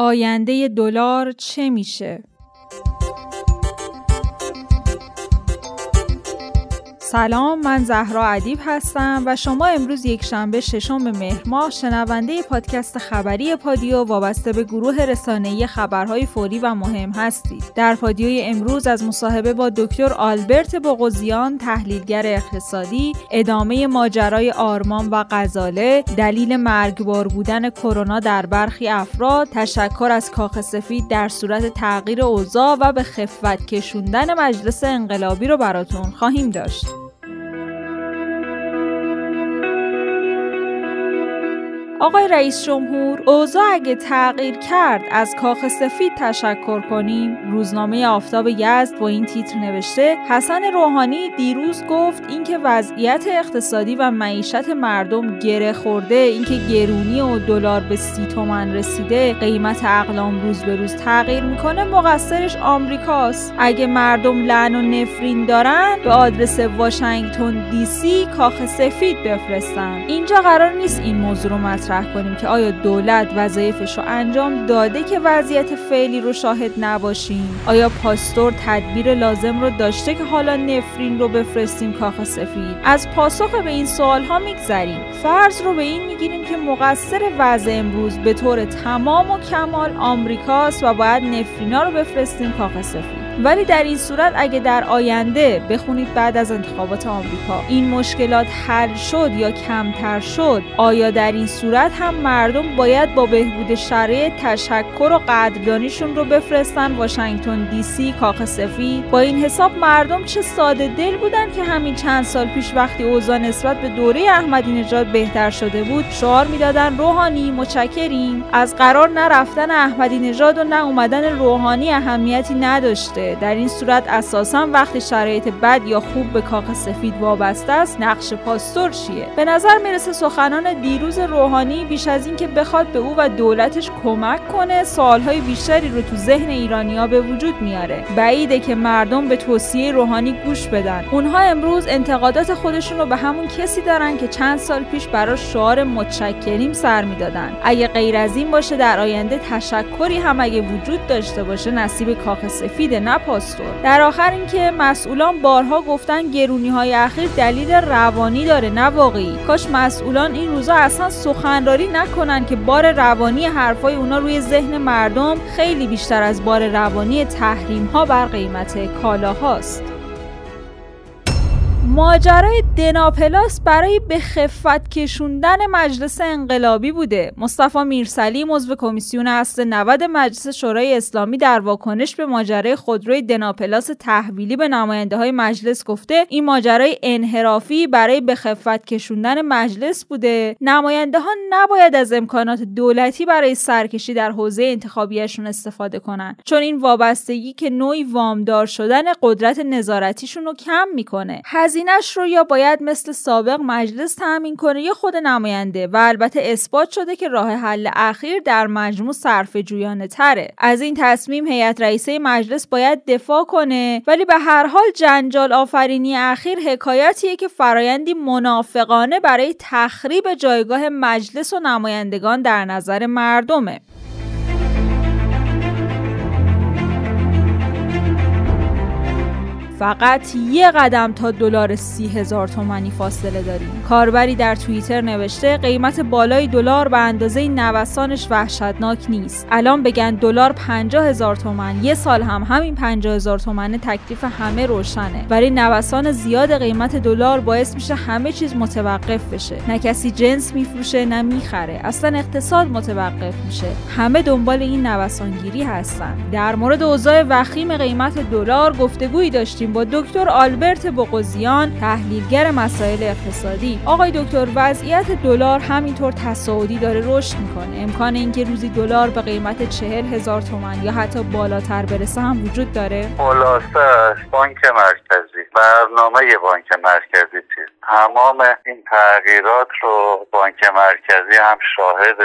آینده دلار چه میشه؟ سلام من زهرا ادیب هستم و شما امروز یک شنبه ششم مهر ماه شنونده پادکست خبری پادیو وابسته به گروه رسانه‌ای خبرهای فوری و مهم هستید. در پادیوی امروز از مصاحبه با دکتر آلبرت بغوزیان تحلیلگر اقتصادی، ادامه ماجرای آرمان و غزاله، دلیل مرگبار بودن کرونا در برخی افراد، تشکر از کاخ سفید در صورت تغییر اوضاع و به خفت کشوندن مجلس انقلابی رو براتون خواهیم داشت. آقای رئیس جمهور اوضاع اگه تغییر کرد از کاخ سفید تشکر کنیم. روزنامه آفتاب یزد با این تیتر نوشته حسن روحانی دیروز گفت اینکه وضعیت اقتصادی و معیشت مردم گره خورده اینکه گرونی و دلار به سی تومن رسیده قیمت اقلام روز به روز تغییر می‌کنه مقصرش آمریکاست. اگه مردم لعن و نفرین دارن به آدرس واشنگتن دی سی کاخ سفید بفرستن. اینجا قرار نیست این موضوع رو مطرح کنیم که آیا دولت وظایفش رو انجام داده که وضعیت فعلی رو شاهد نباشیم؟ آیا پاستور تدبیر لازم رو داشته که حالا نفرین رو بفرستیم کاخ سفید؟ از پاسخ به این سوال ها میگذریم. فرض رو به این می‌گیریم که مقصر وضع امروز به طور تمام و کمال آمریکاست و باید نفرینا رو بفرستیم کاخ سفید. ولی در این صورت اگه در آینده بخونید بعد از انتخابات آمریکا این مشکلات حل شد یا کمتر شد آیا در این صورت هم مردم باید با بهبود شرایط تشکر و قدردانیشون رو بفرستن؟ واشنگتن دی سی کاخ سفید. با این حساب مردم چه ساده دل بودن که همین چند سال پیش وقتی اوضاع نسبت به دوره احمدی نژاد بهتر شده بود شعار می‌دادن روحانی متشکریم از قرار نرفتن احمدی نژاد و نه اومدن روحانی اهمیتی نداشته. در این صورت اساسا وقتی شرایط بد یا خوب به کاخ سفید وابسته است نقش پاستور چیه؟ به نظر می‌رسه سخنان دیروز روحانی بیش از اینکه بخواد به او و دولتش کمک کنه سوالهای بیشتری رو تو ذهن ایرانیا به وجود میاره. بعیده که مردم به توصیه روحانی گوش بدن. اونها امروز انتقادات خودشون رو به همون کسی دارن که چند سال پیش براش شعار متشکریم سر می‌دادن. اگه غیر از این باشه در آینده تشکری هم اگه وجود داشته باشه نصیب کاخ سفیده نه پاستور. در آخر اینکه مسئولان بارها گفتن گرونی های اخیر دلیل روانی داره نه واقعی. کاش مسئولان این روزا اصلا سخنرانی نکنن که بار روانی حرفای اونا روی ذهن مردم خیلی بیشتر از بار روانی تحریم ها بر قیمت کالاهاست. ماجرای دناپلاس برای به خفت کشوندن مجلس انقلابی بوده. مصطفی میرسلی عضو کمیسیون اصل 90 مجلس شورای اسلامی در واکنش به ماجرای خودروی دناپلاس تحویلی به نماینده های مجلس گفته این ماجرای انحرافی برای به خفت کشوندن مجلس بوده. نماینده ها نباید از امکانات دولتی برای سرکشی در حوزه انتخابیشون استفاده کنن چون این وابستگی که نوعی وامدار شدن قدرت نظارتیشون رو کم می‌کنه. هزینهش رو یا باید مثل سابق مجلس تأمین کنه یا خود نماینده؟ و البته اثبات شده که راه حل اخیر در مجموع صرف جویانه تره. از این تصمیم هیئت رئیسه مجلس باید دفاع کنه. ولی به هر حال جنجال آفرینی اخیر حکایتیه که فرایندی منافقانه برای تخریب جایگاه مجلس و نمایندگان در نظر مردمه. فقط یه قدم تا دلار سی هزار تومنی فاصله داریم. کاربری در توییتر نوشته قیمت بالای دلار به اندازه نوسانش وحشتناک نیست. الان بگن دلار پنجاه هزار تومن یه سال هم همین پنجاه هزار تومن تکلیف همه روشنه. برای نوسان زیاد قیمت دلار باعث میشه همه چیز متوقف بشه. نه کسی جنس میفروشه نه می‌خره. اصلا اقتصاد متوقف میشه. همه دنبال این نوسانگیری هستن. در مورد اوضاع وخیم قیمت دلار گفتگویی داشتیم با دکتر آلبرت بقوزیان تحلیلگر مسائل اقتصادی. آقای دکتر وضعیت دلار همینطور تصاعدی داره رشد می‌کنه. امکان اینکه روزی دلار به قیمت چهل هزار تومن یا حتی بالاتر برسه هم وجود داره؟ خلاصش بانک مرکزی. برنامه بانک مرکزی چیست؟ تمام این تغییرات رو بانک مرکزی هم شاهد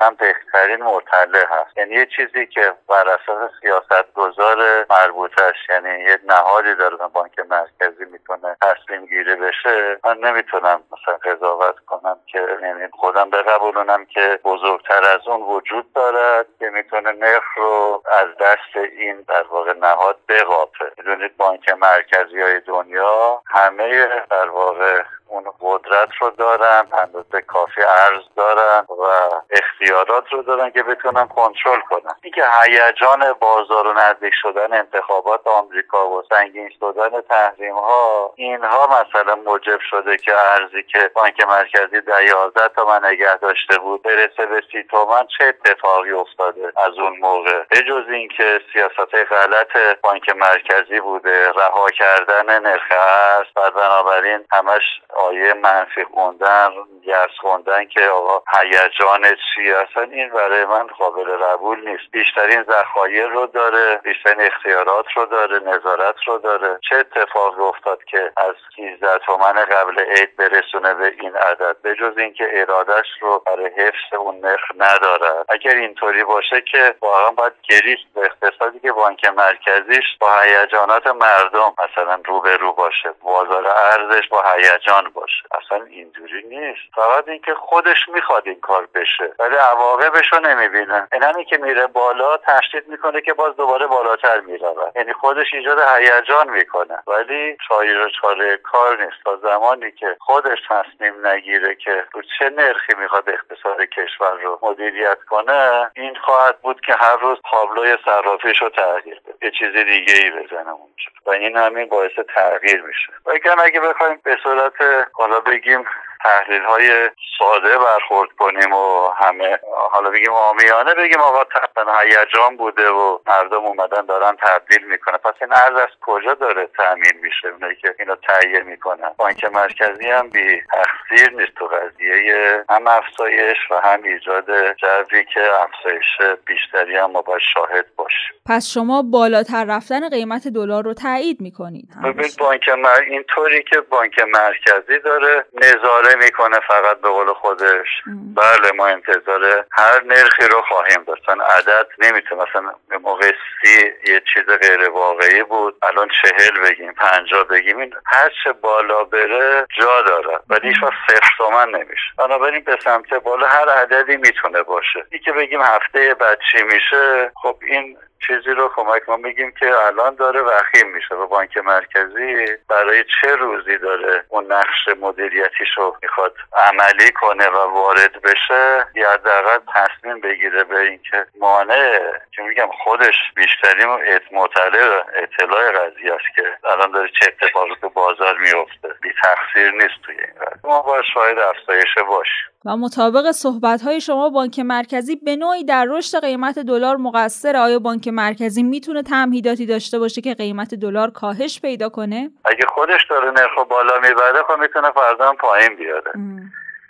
هم بهترین مطلع هست. یعنی یه چیزی که بر اساس سیاست گذار مربوطش یعنی یه نهادی داره بانک مرکزی می‌تونه تصمیم گیری بشه من نمی‌تونم مثلا قضاوت کنم که یعنی خودم بقبولونم که بزرگتر از اون وجود دارد که می‌تونه نرخ رو از دست این در واقع نهاد بقاپه. می‌دونید بانک مرکزی های دنیا همه در واقع że اون قدرت رو دارن اندازه کافی ارز دارن و اختیارات رو دارن که بتونن کنترل کنن. اینکه هیجان بازار و نزدیک شدن انتخابات آمریکا و سنگین شدن تحریم ها اینها مثلا موجب شده که ارزی که بانک مرکزی در یازده تومن نگه داشته بود برسه به سی تومن چه اتفاقی افتاده از اون موقع؟ به جز اینکه سیاست غلط بانک مرکزی بوده رها کردن نرخ ارز و بنابراین همش آیه منفی خوندن گرس خوندن که آقا هیجان چی اصلا این برای من قابل قبول نیست. بیشترین ذخایر رو داره بیشترین اختیارات رو داره نظارت رو داره. چه اتفاق افتاد که از 13 تومن قبل عید برسونه به این عدد؟ به جز اینکه ارادش رو برای حفظ اون نرخ نداره. اگر اینطوری باشه که واقعا باید گریش به اقتصادی که بانک مرکزیش با هیجانات مردم مثلا روبرو باشه بازار ارزش با هیجان باشه. اصلا اینجوری نیست. فقط اینکه خودش می‌خواد این کار بشه ولی عواقبش رو نمی‌بینه. این که میره بالا تشدید می‌کنه که باز دوباره بالاتر میره یعنی خودش ایجاد هیجان می‌کنه. ولی چای و چاره کار نیست. تا زمانی که خودش تصمیم نگیره که رو چه نرخی می‌خواد اقتصاد کشور رو مدیریت کنه این خواهد بود که هر روز تابلوی صرافیش رو تغییر بده. یه چیز دیگه ای بزنه اونجا. و این همین باعث تغییر میشه. و اگه بخوایم به صورت حالا بگیم تحلیل های ساده برخورد کنیم و همه حالا بگیم آمیانه بگیم آقا تقریبا هیجان بوده و مردم اومدن دارن تبدیل می‌کنه پس این ارز از کجا داره تامین میشه؟ اونایی که اینو تهیه می‌کنن. بانک مرکزی هم بی تقصیر نیست تو قضیه. هم افزایش و هم ایجاد جوی که افزایش بیشتری هم ما باید شاهد باشیم. پس شما بالاتر رفتن قیمت دلار رو تایید می‌کنید. ببین بانک مر... اینطوری که بانک مرکزی داره نظاره می‌کنه فقط به قول خودش. بله ما انتظار هر نرخی رو خواهیم داشت. عدد نمی‌تونه مثلا به موقع سی یه چیز غیر واقعی بود. الان چهل بگیم پنجاه بگیم این هر چه بالا بره جا داره. ولی هیچ صفر تومن نمیشه. بنابراین به سمت بالا هر عددی می‌تونه باشه. این که بگیم هفته بعد چی میشه خب این چیزی رو کمک ما میگیم که الان داره وخیم میشه و بانک مرکزی. برای چه روزی داره اون نقش مدیریتیش رو می‌خواد عملی کنه و وارد بشه؟ یا حداقل تصمیم بگیره به اینکه مانع که میگم خودش بیشترین مطلع اطلاع قضیه است که الان داره چه اتفاقی تو بازار میفته بی تقصیر نیست توی این قضیه. ما باید شاید افزایش باشیم و مطابق صحبت های شما بانک مرکزی به نوعی در رشد قیمت دلار مقصر آیا بانک مرکزی می‌تونه تمهیداتی داشته باشه که قیمت دلار کاهش پیدا کنه؟ اگه خودش داره نرخ بالا می‌بره خب می‌تونه فردا پایین بیاره.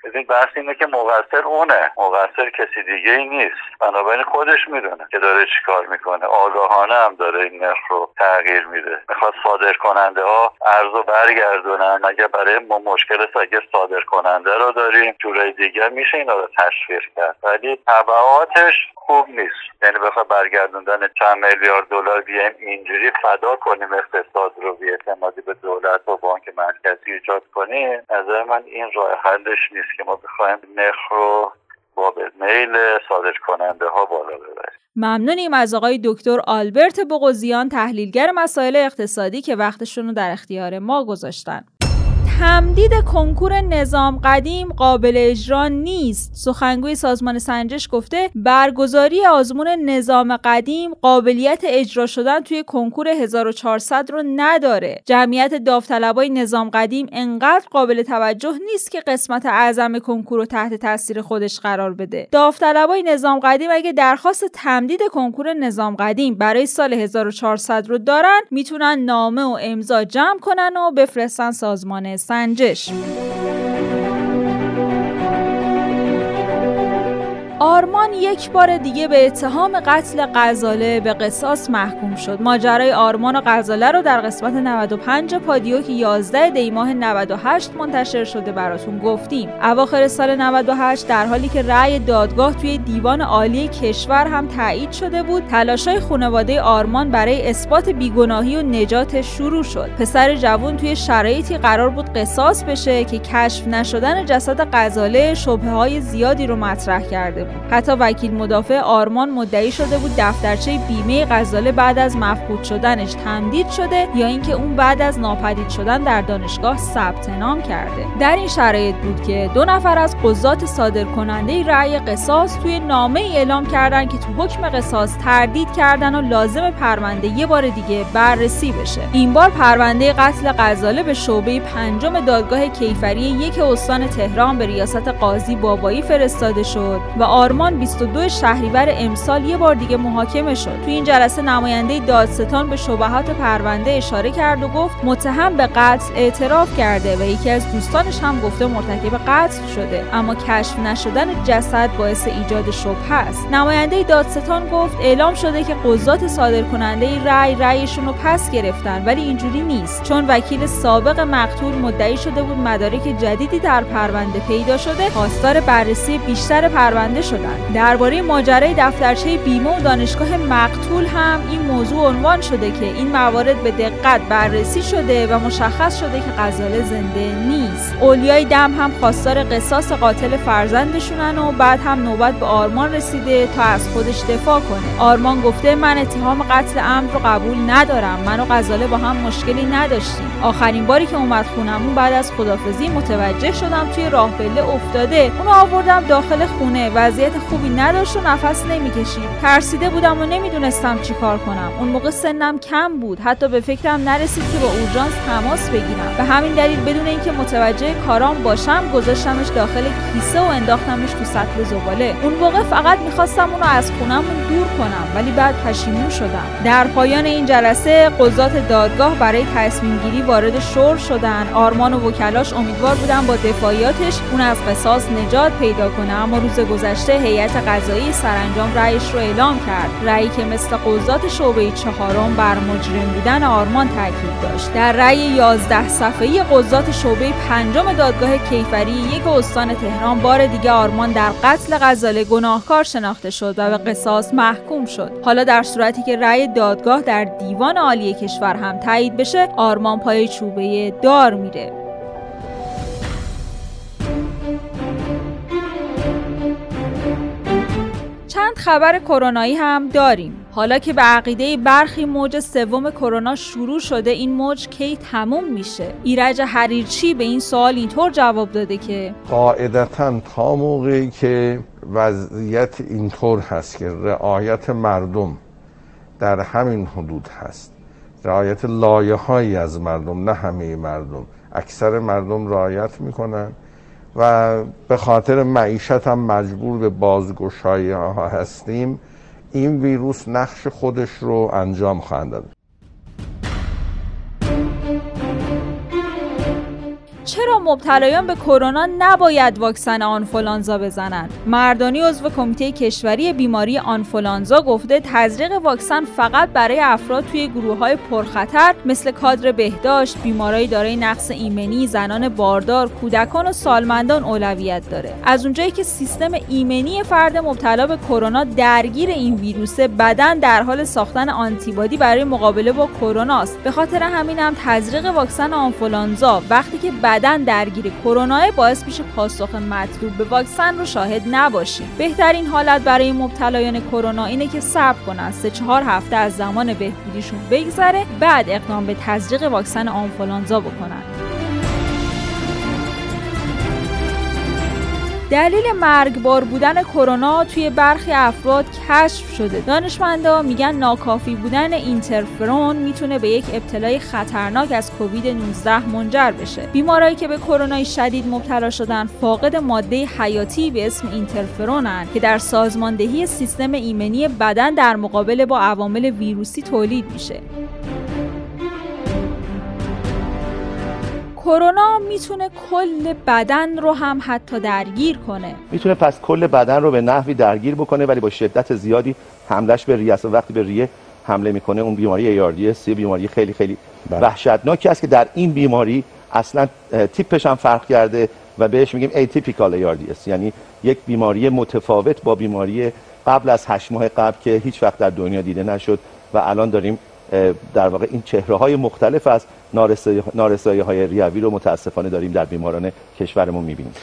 ببین بحث اینه که مقصر اونه. مقصر کسی دیگه ای نیست. بنابراین خودش می‌دونه که داره چیکار می‌کنه. آگاهانه هم داره این نرخ رو تغییر میده. می‌خواد صادر کننده ها ارز برگردونن. اگه برای ما مشکل اگه صادر کننده رو داریم؟ جورای دیگه میشه اینا رو تشویق کرد. ولی تبعاتش خوب نیست. یعنی بخواد برگردوندن چند میلیارد دلار بیایم اینجوری فدا کنیم اقتصاد رو بی اعتمادی به دولت و بانک مرکزی ایجاد کنیم نظر من این راه حلش نیست. که ما بخوایم نرخ رو با میل صادر کننده ها بالا ببریم. ممنونیم از آقای دکتر آلبرت بغوزیان تحلیلگر مسائل اقتصادی که وقتشون رو در اختیار ما گذاشتن. تمدید کنکور نظام قدیم قابل اجرا نیست. سخنگوی سازمان سنجش گفته برگزاری آزمون نظام قدیم قابلیت اجرا شدن توی کنکور 1400 رو نداره. جمعیت داوطلبای نظام قدیم انقدر قابل توجه نیست که قسمت اعظم کنکور رو تحت تاثیر خودش قرار بده. داوطلبای نظام قدیم اگه درخواست تمدید کنکور نظام قدیم برای سال 1400 رو دارن می‌تونن نامه و امضا جمع کنن و بفرستن سازمان سنجش آرمان یک بار دیگه به اتهام قتل غزاله به قصاص محکوم شد. ماجرای آرمان و غزاله رو در قسمت 95 پادیو که 11 دی ماه 98 منتشر شده براتون گفتیم. اواخر سال 98 در حالی که رأی دادگاه توی دیوان عالی کشور هم تایید شده بود تلاشای خانواده آرمان برای اثبات بیگناهی و نجات شروع شد. پسر جوان توی شرایطی قرار بود قصاص بشه که کشف نشدن جسد غزاله شبهه های زیادی رو مطرح کرده بود. حتی وکیل مدافع آرمان مدعی شده بود دفترچه بیمه غزاله بعد از مفقود شدنش تمدید شده یا اینکه اون بعد از ناپدید شدن در دانشگاه ثبت نام کرده. در این شرایط بود که دو نفر از قضات صادر کننده رأی قصاص توی نامه ای اعلام کردن که تو حکم قصاص تردید کردن و لازم پرونده یه بار دیگه بررسی بشه. این بار پرونده قتل غزاله به شعبه پنجم دادگاه کیفری یک استان تهران به ریاست قاضی بابایی فرستاده شد و آرمان 22 شهریور امسال یه بار دیگه محاکمه شد. تو این جلسه نماینده دادستان به شبهات پرونده اشاره کرد و گفت متهم به قتل اعتراف کرده و یکی از دوستانش هم گفته مرتکب قتل شده. اما کشف نشدن جسد باعث ایجاد شبهه است. نماینده دادستان گفت اعلام شده که قضات صادر کننده رأی رأیشون رو پس گرفتن ولی اینجوری نیست. چون وکیل سابق مقتول مدعی شده بود مدارک جدیدی در پرونده پیدا شده خواستار بررسی بیشتر پرونده شدن. درباره ماجرای دفترچه بیمه و دانشگاه مقتول هم این موضوع عنوان شده که این موارد به دقت بررسی شده و مشخص شده که غزاله زنده نیست. اولیای دم هم خواستار قصاص قاتل فرزندشونن و بعد هم نوبت به آرمان رسیده تا از خودش دفاع کنه. آرمان گفته من اتهام قتل عمد رو قبول ندارم. من و غزاله با هم مشکلی نداشتیم. آخرین باری که اومد خونمون بعد از خدافزی متوجه شدم توی راه پله افتاده. اونو آوردم داخل خونه. وضعیت خوبی نداشت و نفس نمی‌کشید. ترسیده بودم و نمی‌دونستم چیکار کنم. اون موقع سنم کم بود. حتی به فکرم نرسید که با اورژانس تماس بگیرم. به همین دلیل بدون اینکه متوجه کارام باشم گذاشتمش داخل کیسه و انداختمش تو سطل زباله. اون موقع فقط می‌خواستم اونو از خونمون دور کنم ولی بعد پشیمون شدم. در پایان این جلسه قضات دادگاه برای تصمیم گیری وارد شور شدن. آرمان و وکلاش امیدوار بودن با دفاعیاتش اون از قصاص نجات پیدا کنه اما روز گذشته هیئت قضایی سرانجام رأیش رو اعلام کرد. رأیی که مثل قضات شعبه چهارم بر مجرم بودن آرمان تاکید داشت. در رأی 11 صفحه‌ای قضات شعبه پنجم دادگاه کیفری یک استان تهران بار دیگه آرمان در قتل غزاله گناهکار شناخته شد و به قصاص محکوم شد. حالا در صورتی که رأی دادگاه در دیوان عالی کشور هم تایید بشه آرمان پای چوبه دار میره. چند خبر کرونایی هم داریم. حالا که به عقیده برخی موج سوم کرونا شروع شده این موج کی تموم میشه؟ ایرج حریرچی به این سوال اینطور جواب داده که قاعدتا تا موقعی که وضعیت اینطور هست که رعایت مردم در همین حدود هست. رعایت لایه از مردم نه همه مردم. اکثر مردم رعایت می‌کنن. و به خاطر معیشت هم مجبور به بازگشایی ها هستیم این ویروس نقش خودش رو انجام خواهد داد. چرا مبتلایان به کرونا نباید واکسن آنفولانزا بزنند؟ مردانی عضو کمیته کشوری بیماری آنفولانزا گفته تزریق واکسن فقط برای افراد توی گروه های پرخطر مثل کادر بهداشت بیمارای دارای نقص ایمنی زنان باردار کودکان و سالمندان اولویت داره. از اونجایی که سیستم ایمنی فرد مبتلا به کرونا درگیر این ویروس بدن در حال ساختن آنتیبادی برای مقابله با کرونا است. به خاطر همین هم تزریق واکسن آنفولانزا وقتی که درگیر کرونا باعث میشه پاسخ مطلوب به واکسن رو شاهد نباشیم. بهترین حالت برای مبتلایان کرونا اینه که صبر کنن. سه چهار هفته از زمان بهبودیشون بگذره بعد اقدام به تزریق واکسن آنفولانزا بکنن. دلیل مرگبار بودن کرونا توی برخی افراد کشف شده. دانشمندا میگن ناکافی بودن اینترفرون می‌تونه به یک ابتلای خطرناک از کووید 19 منجر بشه. بیمارایی که به کرونا شدید مبتلا شدن فاقد ماده حیاتی به اسم اینترفرونن که در سازماندهی سیستم ایمنی بدن در مقابل با عوامل ویروسی تولید میشه. کرونا می‌تونه کل بدن رو هم حتی درگیر کنه می‌تونه پس کل بدن رو به نحوی درگیر بکنه ولی با شدت زیادی حملش به ریه وقتی به ریه حمله می‌کنه اون بیماری ARDS بیماری خیلی خیلی بله. وحشتناکی است که در این بیماری اصلا تیپش هم فرق کرده و بهش میگیم atypical ARDS یعنی یک بیماری متفاوت با بیماری قبل از هشت ماه قبل که هیچ وقت در دنیا دیده نشد و الان داریم در واقع این چهره های مختلف از نارسایی های ریوی رو متاسفانه داریم در بیماران کشورمون می‌بینیم.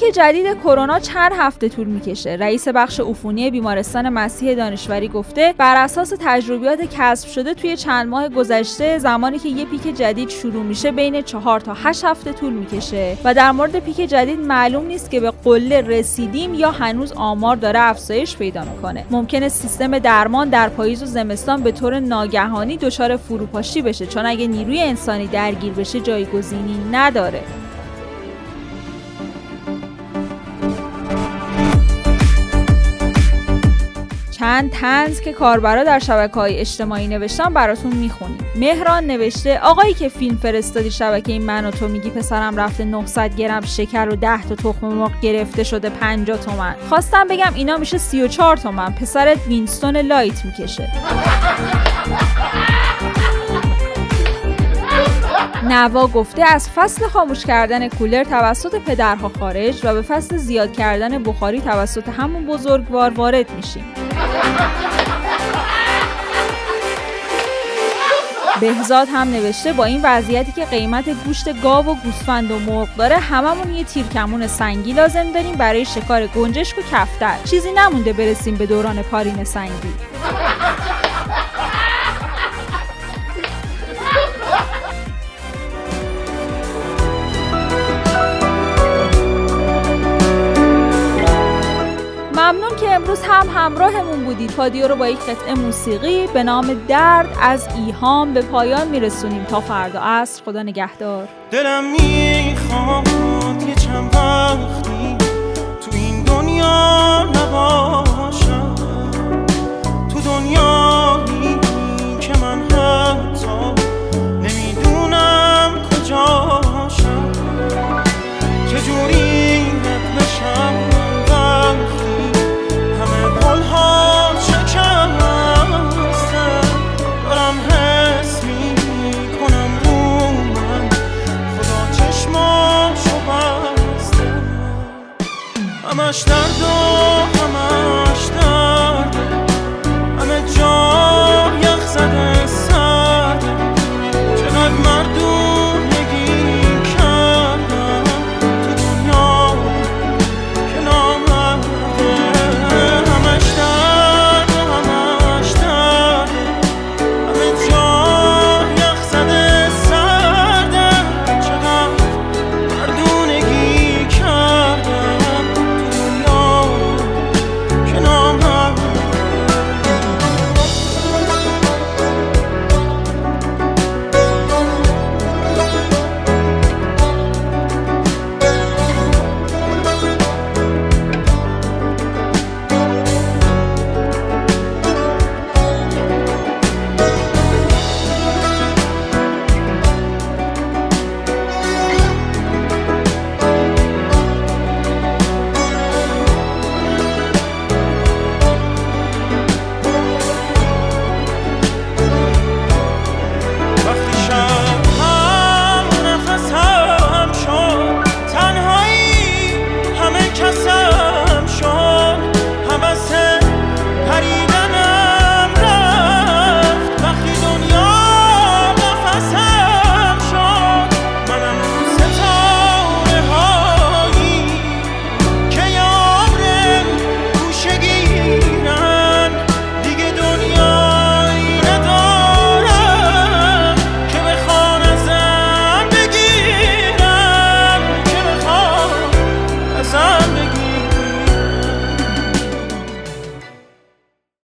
پیک جدید کرونا چند هفته طول می‌کشه. رئیس بخش عفونی بیمارستان مسیح دانشوری گفته بر اساس تجربیات کسب شده توی چند ماه گذشته زمانی که یه پیک جدید شروع میشه بین چهار تا 8 هفته طول می‌کشه. و در مورد پیک جدید معلوم نیست که به قله رسیدیم یا هنوز آمار داره افزایش پیدا می‌کنه. ممکنه سیستم درمان در پاییز و زمستان به طور ناگهانی دچار فروپاشی بشه چون اگه نیروی انسانی درگیر بشه جایگزینی نداره. چند طنز که کاربرا در شبکه های اجتماعی نوشتن براتون می‌خونیم. مهران نوشته آقایی که فیلم فرستادی شبکه من و تو میگی پسرم رفته 900 گرم شکر و 10 تا تخم مرغ گرفته شده 50 تومن. خواستم بگم اینا میشه 34 تومن. پسرت Winston Light می‌کشه. نوا گفته از فصل خاموش کردن کولر توسط پدرها خارج و به فصل زیاد کردن بخاری توسط همون بزرگوار وارد میشیم. بهزاد هم نوشته با این وضعیتی که قیمت گوشت گاو و گوسفند و مرغ داره هممون یه تیرکمون سنگی لازم داریم برای شکار گنجشک و کفتر. چیزی نمونده برسیم به دوران پارین سنگی. هم همراهمون بودید پادیو رو با یک قطعه موسیقی به نام درد از ایهام به پایان میرسونیم. تا فردا عصر. خدا نگهدار. دلم می‌خواد یه چند